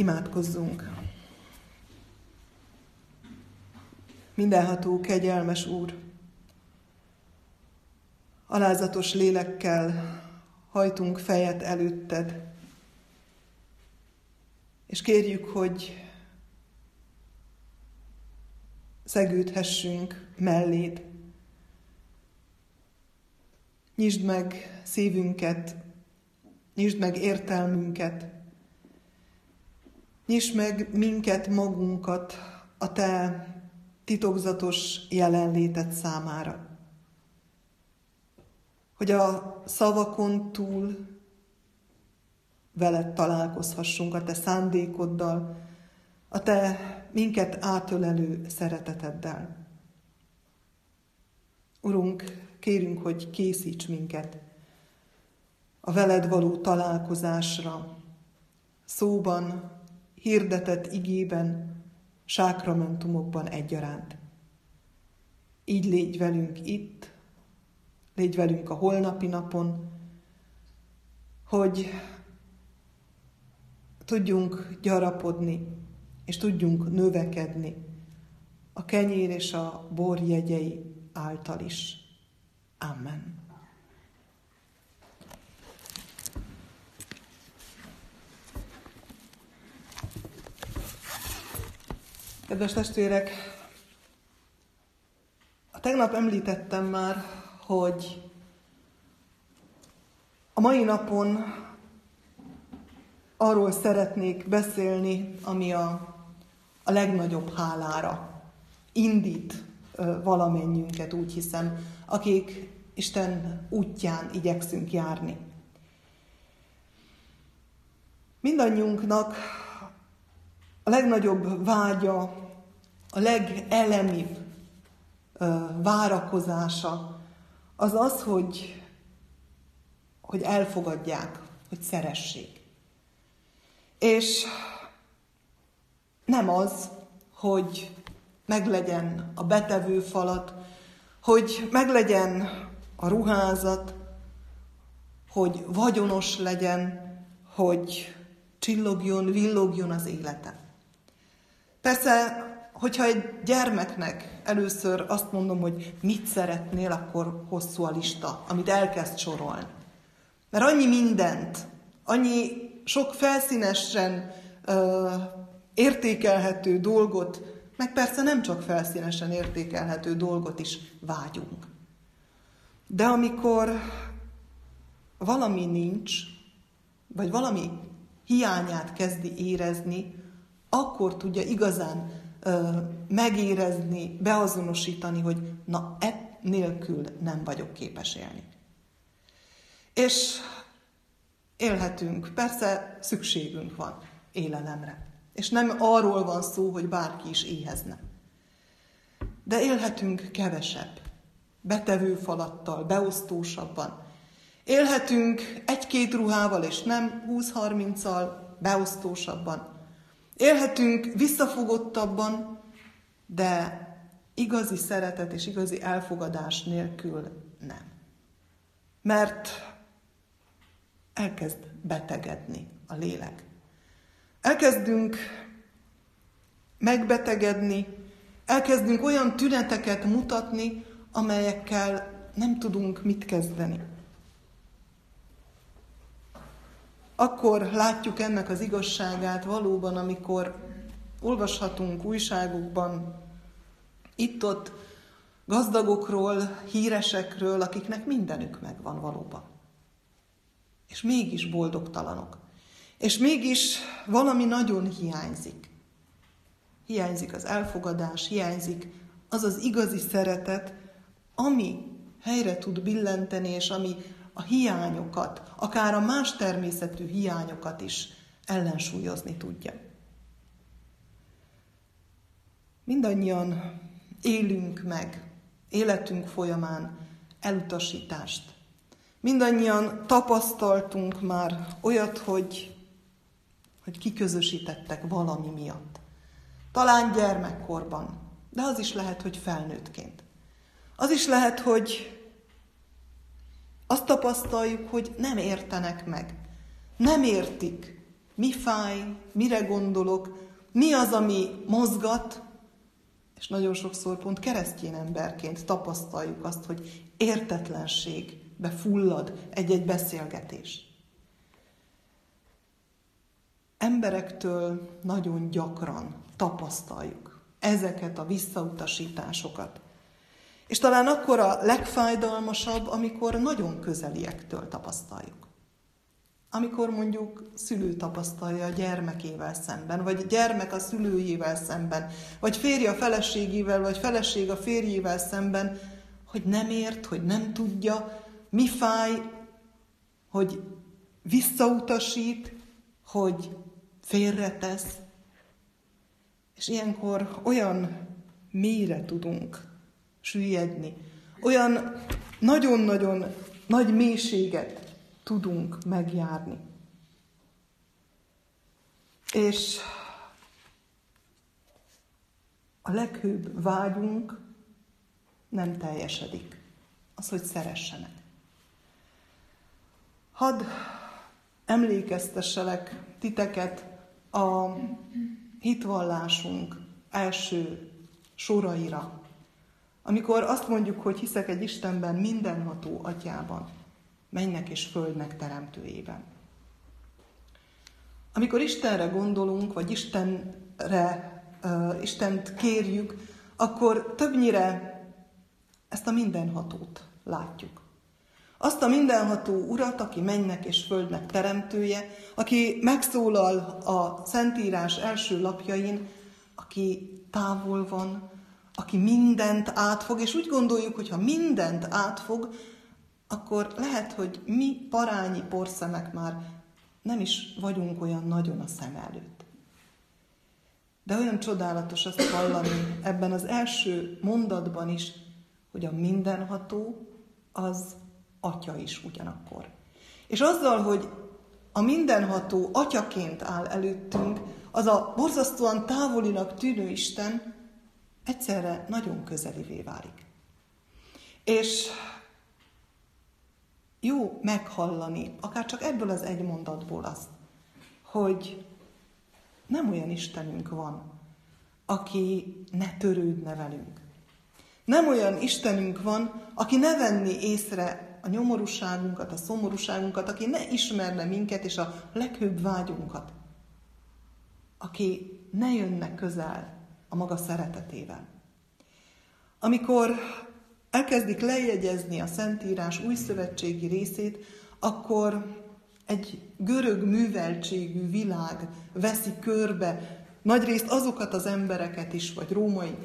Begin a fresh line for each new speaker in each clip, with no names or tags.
Imádkozzunk! Mindenható, kegyelmes Úr! Alázatos lélekkel hajtunk fejet előtted, és kérjük, hogy szegődhessünk melléd. Nyisd meg szívünket, nyisd meg értelmünket, nyisd meg minket, magunkat a Te titokzatos jelenléted számára. Hogy a szavakon túl veled találkozhassunk a Te szándékoddal, a Te minket átölelő szereteteddel. Urunk, kérünk, hogy készíts minket a veled való találkozásra, szóban, hirdetett igében, sákramentumokban egyaránt. Így légy velünk itt, légy velünk a holnapi napon, hogy tudjunk gyarapodni, és tudjunk növekedni a kenyér és a bor jegyei által is. Amen. Kedves testvérek, a tegnap említettem már, hogy a mai napon arról szeretnék beszélni, ami a, a legnagyobb hálára indít valamennyünket, úgy hiszem, akik Isten útján igyekszünk járni. Mindannyiunknak a legnagyobb vágya, a legelemibb várakozása az az, hogy, hogy elfogadják, hogy szeressék. És nem az, hogy meglegyen a betevő falat, hogy meglegyen a ruházat, hogy vagyonos legyen, hogy csillogjon, villogjon az életem. Persze, hogyha egy gyermeknek először azt mondom, hogy mit szeretnél, akkor hosszú a lista, amit elkezd sorolni. Mert annyi mindent, annyi sok felszínesen ö, értékelhető dolgot, meg persze nem csak felszínesen értékelhető dolgot is vágyunk. De amikor valami nincs, vagy valami hiányát kezdi érezni, akkor tudja igazán ö, megérezni, beazonosítani, hogy na, e nélkül nem vagyok képes élni. És élhetünk, persze szükségünk van élelemre. És nem arról van szó, hogy bárki is éhezne. De élhetünk kevesebb, betevő falattal, beosztósabban. Élhetünk egy-két ruhával, és nem 20-30-al, beosztósabban. Élhetünk visszafogottabban, de igazi szeretet és igazi elfogadás nélkül nem. Mert elkezd betegedni a lélek. Elkezdünk megbetegedni, elkezdünk olyan tüneteket mutatni, amelyekkel nem tudunk mit kezdeni. Akkor látjuk ennek az igazságát valóban, amikor olvashatunk újságokban, itt-ott gazdagokról, híresekről, akiknek mindenük megvan valóban. És mégis boldogtalanok. És mégis valami nagyon hiányzik. Hiányzik az elfogadás, hiányzik az az igazi szeretet, ami helyre tud billenteni, és ami a hiányokat, akár a más természetű hiányokat is ellensúlyozni tudja. Mindannyian élünk meg életünk folyamán elutasítást. Mindannyian tapasztaltunk már olyat, hogy, hogy kiközösítettek valami miatt. Talán gyermekkorban, de az is lehet, hogy felnőttként. Az is lehet, hogy azt tapasztaljuk, hogy nem értenek meg. Nem értik. mi fáj, mire gondolok, mi az, ami mozgat, és nagyon sokszor pont keresztény emberként tapasztaljuk azt, hogy értetlenségbe fullad egy-egy beszélgetés. Emberektől nagyon gyakran tapasztaljuk ezeket a visszautasításokat. És talán akkor a legfájdalmasabb, amikor nagyon közeliektől tapasztaljuk. Amikor mondjuk szülő tapasztalja a gyermekével szemben, vagy gyermek a szülőjével szemben, vagy férj a feleségével, vagy feleség a férjével szemben, hogy nem ért, hogy nem tudja, mi fáj, hogy visszautasít, hogy félretesz. És ilyenkor olyan mélyre tudunk süllyedni, olyan nagyon-nagyon nagy mélységet tudunk megjárni. És a leghőbb vágyunk nem teljesedik. Az, hogy szeressenek. Hadd emlékeztesselek titeket a hitvallásunk első soraira. Amikor azt mondjuk, hogy hiszek egy Istenben mindenható atyában, mennek és földnek teremtőjében. Amikor Istenre gondolunk, vagy Istenre, uh, Istent kérjük, akkor többnyire ezt a mindenhatót látjuk. Azt a mindenható urat, aki mennek és földnek teremtője, aki megszólal a Szentírás első lapjain, aki távol van, aki mindent átfog, és úgy gondoljuk, hogy ha mindent átfog, akkor lehet, hogy mi parányi porszemek már nem is vagyunk olyan nagyon a szem előtt. De olyan csodálatos azt hallani ebben az első mondatban is, hogy a mindenható az atya is ugyanakkor. És azzal, hogy a mindenható atyaként áll előttünk, az a borzasztóan távolinak tűnő Isten egyszerre nagyon közelivé válik. És jó meghallani, akár csak ebből az egy mondatból azt, hogy nem olyan Istenünk van, aki ne törődne velünk. Nem olyan Istenünk van, aki ne venni észre a nyomorúságunkat, a szomorúságunkat, aki ne ismerne minket és a leghőbb vágyunkat. Aki ne jönne közel a maga szeretetével. Amikor elkezdik lejegyezni a Szentírás új szövetségi részét, akkor egy görög műveltségű világ veszi körbe nagyrészt azokat az embereket is, vagy római,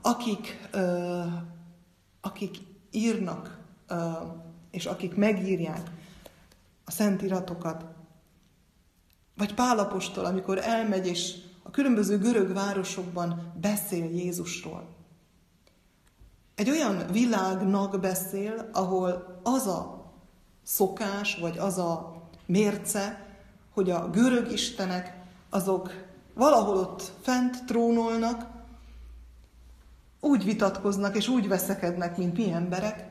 akik, uh, akik írnak, uh, és akik megírják a Szentiratokat. Vagy Pálapostól, amikor elmegy, és a különböző görög városokban beszél Jézusról. Egy olyan világnak beszél, ahol az a szokás, vagy az a mérce, hogy a görög istenek azok valahol ott fent trónolnak, úgy vitatkoznak és úgy veszekednek, mint mi emberek,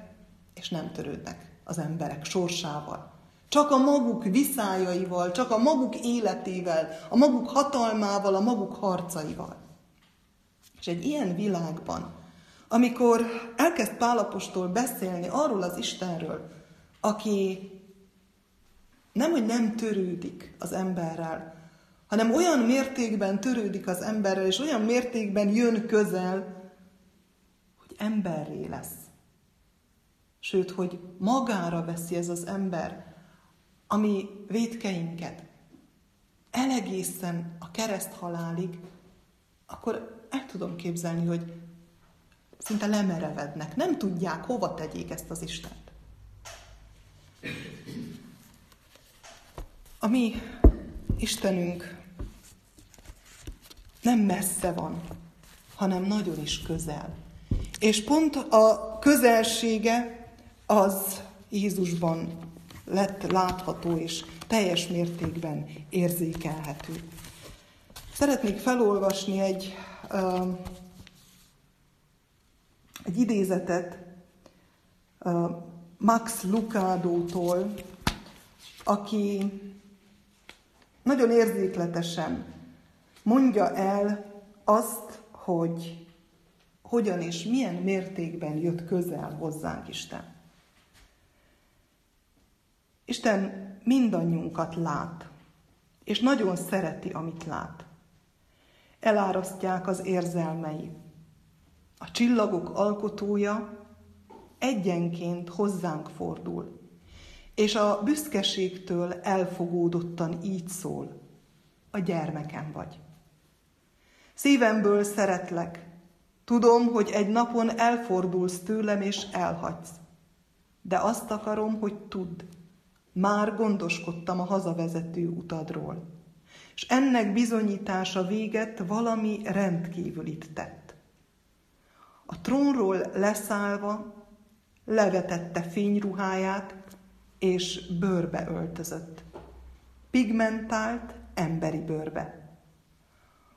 és nem törődnek az emberek sorsával. Csak a maguk viszájaival, csak a maguk életével, a maguk hatalmával, a maguk harcaival. És egy ilyen világban, amikor elkezd Pálapostól beszélni arról az Istenről, aki nem, hogy nem törődik az emberrel, hanem olyan mértékben törődik az emberrel, és olyan mértékben jön közel, hogy emberré lesz. Sőt, hogy magára veszi ez az ember, ami védkeinket elegészen a kereszt halálig, akkor el tudom képzelni, hogy szinte lemerevednek, nem tudják, hova tegyék ezt az Istent. A mi Istenünk nem messze van, hanem nagyon is közel. És pont a közelsége az Jézusban lett látható és teljes mértékben érzékelhető. Szeretnék felolvasni egy, uh, egy idézetet uh, Max Lucado-tól, aki nagyon érzékletesen mondja el azt, hogy hogyan és milyen mértékben jött közel hozzánk Isten. Isten mindannyiunkat lát, és nagyon szereti, amit lát. Elárasztják az érzelmei. A csillagok alkotója egyenként hozzánk fordul, és a büszkeségtől elfogódottan így szól, a gyermekem vagy. Szívemből szeretlek, tudom, hogy egy napon elfordulsz tőlem és elhagysz, de azt akarom, hogy tudd, már gondoskodtam a hazavezető utadról, és ennek bizonyítása véget valami rendkívülit tett. A trónról leszállva levetette fényruháját, és bőrbe öltözött. Pigmentált emberi bőrbe.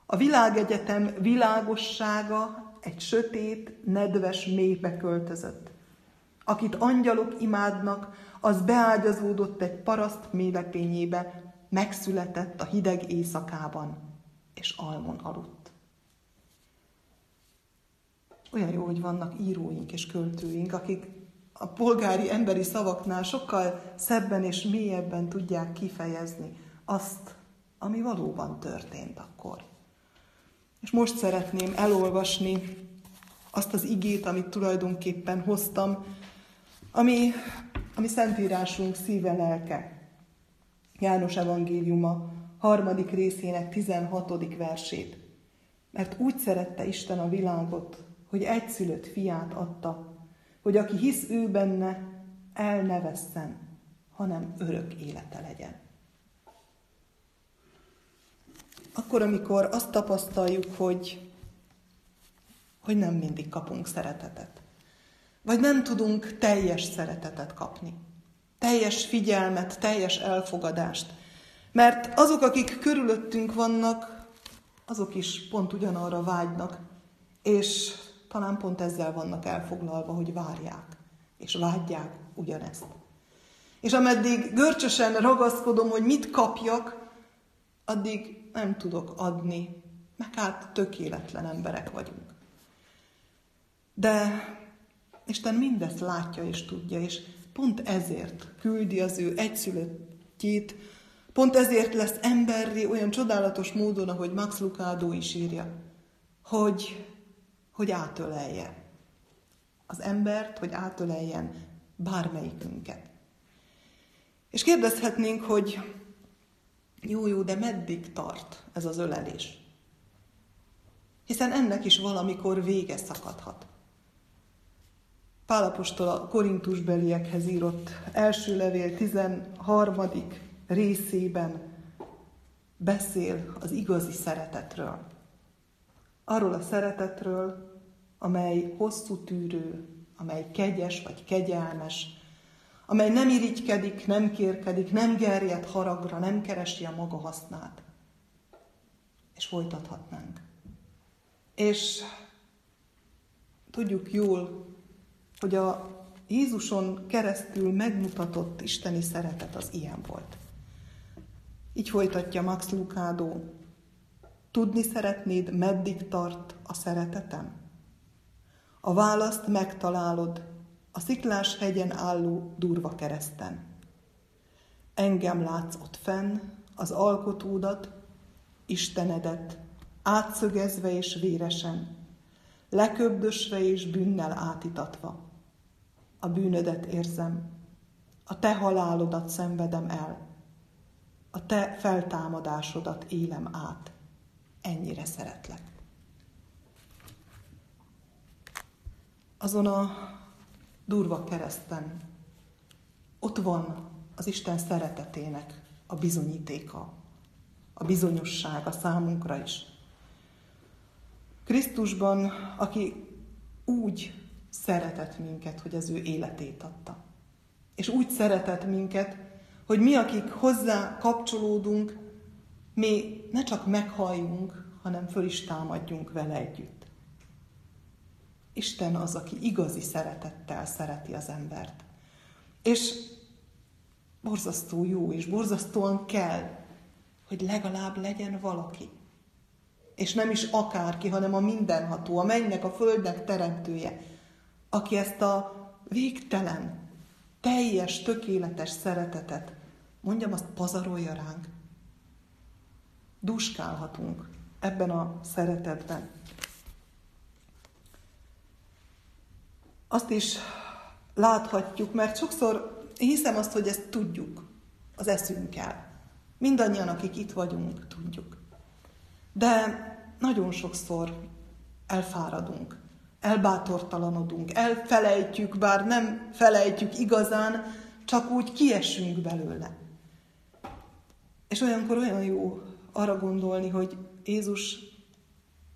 A világegyetem világossága egy sötét, nedves mélybe költözött. Akit angyalok imádnak, az beágyazódott egy paraszt mélepényébe, megszületett a hideg éjszakában, és almon aludt. Olyan jó, hogy vannak íróink és költőink, akik a polgári emberi szavaknál sokkal szebben és mélyebben tudják kifejezni azt, ami valóban történt akkor. És most szeretném elolvasni azt az igét, amit tulajdonképpen hoztam, ami, ami Szentírásunk szíve lelke. János evangéliuma harmadik részének 16. versét. Mert úgy szerette Isten a világot, hogy egyszülött fiát adta, hogy aki hisz ő benne, el ne vesszen, hanem örök élete legyen. Akkor, amikor azt tapasztaljuk, hogy, hogy nem mindig kapunk szeretetet, vagy nem tudunk teljes szeretetet kapni, teljes figyelmet, teljes elfogadást, mert azok, akik körülöttünk vannak, azok is pont ugyanarra vágynak, és talán pont ezzel vannak elfoglalva, hogy várják, és vágyják ugyanezt. És ameddig görcsösen ragaszkodom, hogy mit kapjak, addig nem tudok adni, meg hát tökéletlen emberek vagyunk. De Isten mindezt látja és tudja, és pont ezért küldi az ő egyszülöttjét, pont ezért lesz emberri olyan csodálatos módon, ahogy Max Lucado is írja, hogy hogy átölelje az embert, hogy átöleljen bármelyikünket. És kérdezhetnénk, hogy jó, jó, de meddig tart ez az ölelés? Hiszen ennek is valamikor vége szakadhat. Pálapostól a korintusbeliekhez írott első levél 13. részében beszél az igazi szeretetről. Arról a szeretetről, amely hosszú tűrő, amely kegyes vagy kegyelmes, amely nem irigykedik, nem kérkedik, nem gerjed haragra, nem keresi a maga hasznát. És folytathatnánk. És tudjuk jól, hogy a Jézuson keresztül megmutatott isteni szeretet az ilyen volt. Így folytatja Max Lucado. Tudni szeretnéd, meddig tart a szeretetem? A választ megtalálod a sziklás hegyen álló durva kereszten. Engem látsz ott fenn, az alkotódat, Istenedet, átszögezve és véresen, leköbdösve és bűnnel átitatva. A bűnödet érzem, a te halálodat szenvedem el, a te feltámadásodat élem át. Ennyire szeretlek. azon a durva kereszten ott van az Isten szeretetének a bizonyítéka, a bizonyossága számunkra is. Krisztusban, aki úgy szeretett minket, hogy az ő életét adta. És úgy szeretett minket, hogy mi, akik hozzá kapcsolódunk, mi ne csak meghalljunk, hanem föl is támadjunk vele együtt. Isten az, aki igazi szeretettel szereti az embert. És borzasztó jó, és borzasztóan kell, hogy legalább legyen valaki. És nem is akárki, hanem a mindenható, a mennynek, a földnek teremtője, aki ezt a végtelen, teljes, tökéletes szeretetet, mondjam azt, pazarolja ránk. Duskálhatunk ebben a szeretetben. Azt is láthatjuk, mert sokszor hiszem azt, hogy ezt tudjuk az eszünkkel. Mindannyian, akik itt vagyunk, tudjuk. De nagyon sokszor elfáradunk, elbátortalanodunk, elfelejtjük, bár nem felejtjük igazán, csak úgy kiesünk belőle. És olyankor olyan jó arra gondolni, hogy Jézus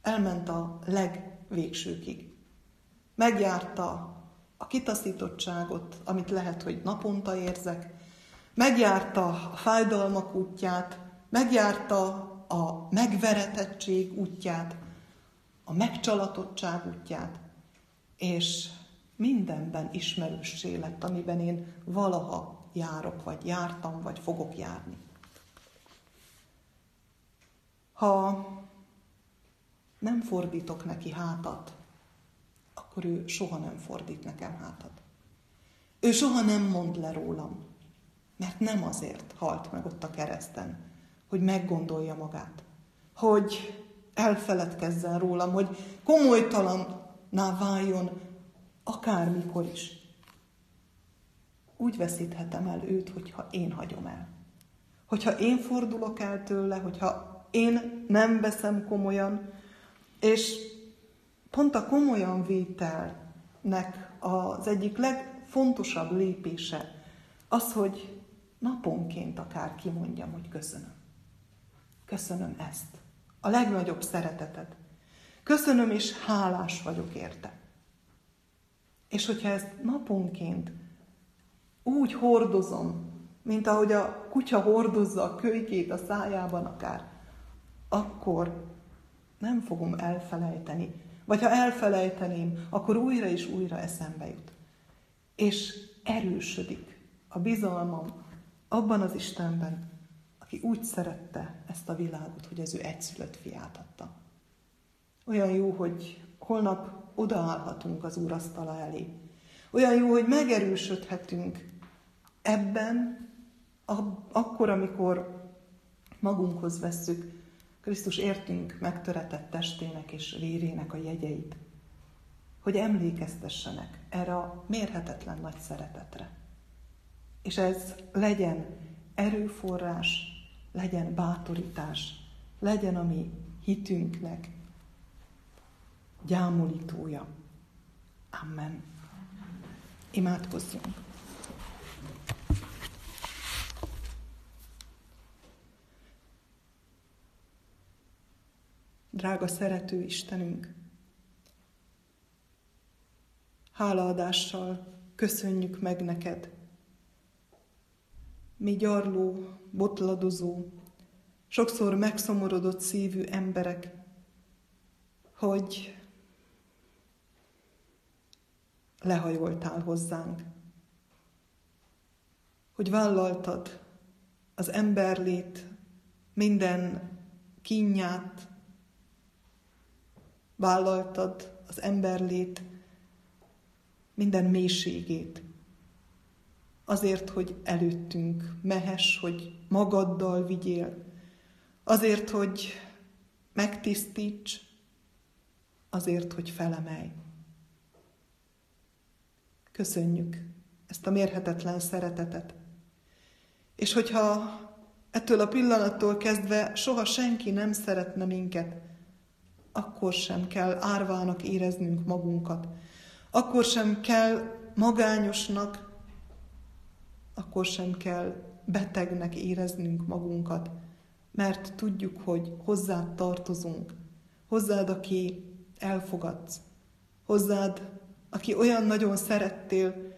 elment a legvégsőkig. Megjárta a kitaszítottságot, amit lehet, hogy naponta érzek, megjárta a fájdalmak útját, megjárta a megveretettség útját, a megcsalatottság útját, és mindenben ismerőssé lett, amiben én valaha járok, vagy jártam, vagy fogok járni. Ha nem fordítok neki hátat, akkor ő soha nem fordít nekem hátat. Ő soha nem mond le rólam, mert nem azért halt meg ott a kereszten, hogy meggondolja magát, hogy elfeledkezzen rólam, hogy komolytalanná váljon akármikor is. Úgy veszíthetem el őt, hogyha én hagyom el. Hogyha én fordulok el tőle, hogyha én nem veszem komolyan, és pont a komolyan vételnek az egyik legfontosabb lépése az, hogy naponként akár kimondjam, hogy köszönöm. Köszönöm ezt. A legnagyobb szeretetet. Köszönöm és hálás vagyok érte. És hogyha ezt naponként úgy hordozom, mint ahogy a kutya hordozza a kölykét a szájában akár, akkor nem fogom elfelejteni. Vagy ha elfelejteném, akkor újra és újra eszembe jut. És erősödik a bizalmam abban az Istenben, aki úgy szerette ezt a világot, hogy az ő egyszülött fiát adta. Olyan jó, hogy holnap odaállhatunk az Úr asztala elé. Olyan jó, hogy megerősödhetünk ebben, akkor, amikor magunkhoz vesszük Krisztus értünk megtöretett testének és vérének a jegyeit, hogy emlékeztessenek erre a mérhetetlen nagy szeretetre. És ez legyen erőforrás, legyen bátorítás, legyen a mi hitünknek gyámolítója. Amen. Imádkozzunk. Drága szerető Istenünk, hálaadással köszönjük meg neked, mi gyarló, botladozó, sokszor megszomorodott szívű emberek, hogy lehajoltál hozzánk, hogy vállaltad az emberlét minden kínját, vállaltad az emberlét minden mélységét. Azért, hogy előttünk mehess, hogy magaddal vigyél. Azért, hogy megtisztíts, azért, hogy felemelj. Köszönjük ezt a mérhetetlen szeretetet. És hogyha ettől a pillanattól kezdve soha senki nem szeretne minket, akkor sem kell árvának éreznünk magunkat, akkor sem kell magányosnak, akkor sem kell betegnek éreznünk magunkat, mert tudjuk, hogy hozzád tartozunk, hozzád, aki elfogadsz, hozzád, aki olyan nagyon szerettél,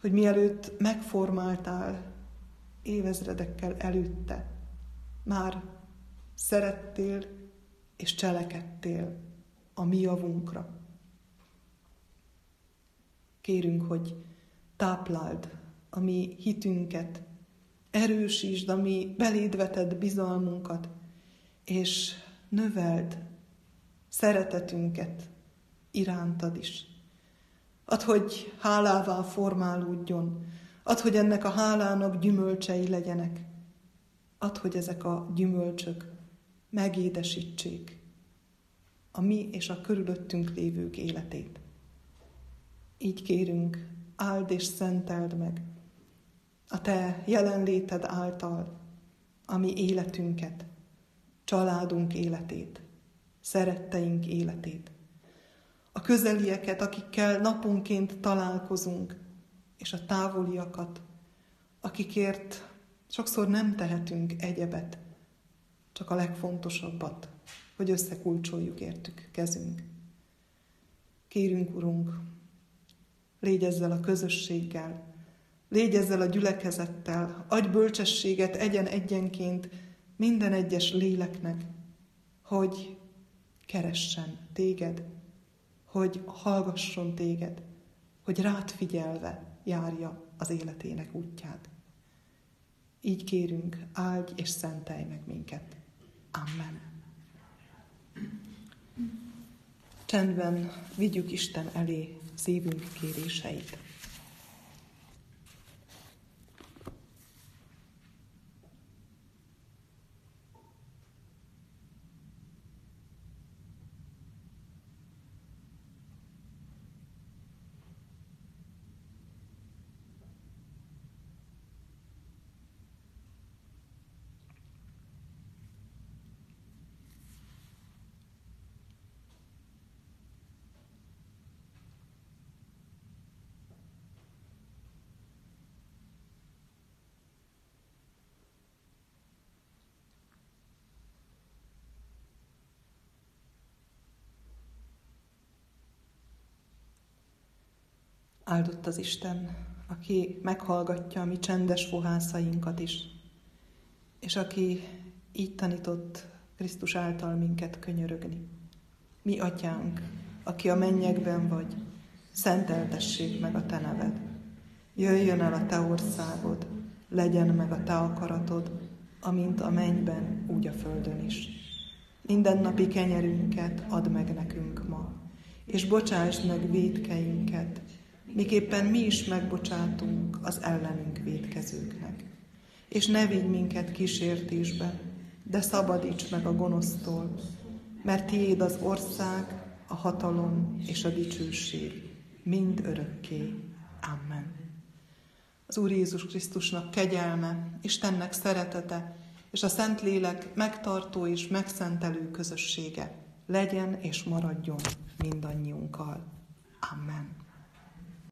hogy mielőtt megformáltál évezredekkel előtte, már szerettél, és cselekedtél a mi javunkra. Kérünk, hogy tápláld a mi hitünket, erősítsd a mi beléd vetett bizalmunkat, és növeld szeretetünket irántad is. Add, hogy hálává formálódjon, add, hogy ennek a hálának gyümölcsei legyenek, add, hogy ezek a gyümölcsök megédesítsék a mi és a körülöttünk lévők életét. Így kérünk, áld és szenteld meg a Te jelenléted által a mi életünket, családunk életét, szeretteink életét, a közelieket, akikkel naponként találkozunk, és a távoliakat, akikért sokszor nem tehetünk egyebet, csak a legfontosabbat, hogy összekulcsoljuk értük kezünk. Kérünk, Urunk, légy ezzel a közösséggel, légy ezzel a gyülekezettel, adj bölcsességet egyen-egyenként minden egyes léleknek, hogy keressen téged, hogy hallgasson téged, hogy rád figyelve járja az életének útját. Így kérünk, áldj és szentelj meg minket. Amen. Csendben vigyük Isten elé szívünk kéréseit. Áldott az Isten, aki meghallgatja a mi csendes fohászainkat is, és aki így tanított Krisztus által minket könyörögni. Mi atyánk, aki a mennyekben vagy, szenteltessék meg a te neved. Jöjjön el a te országod, legyen meg a te akaratod, amint a mennyben, úgy a földön is. Minden napi kenyerünket add meg nekünk ma, és bocsásd meg védkeinket, miképpen mi is megbocsátunk az ellenünk védkezőknek. És ne vigy minket kísértésbe, de szabadíts meg a gonosztól, mert tiéd az ország, a hatalom és a dicsőség, mind örökké. Amen. Az Úr Jézus Krisztusnak kegyelme, Istennek szeretete, és a Szentlélek megtartó és megszentelő közössége legyen és maradjon mindannyiunkkal.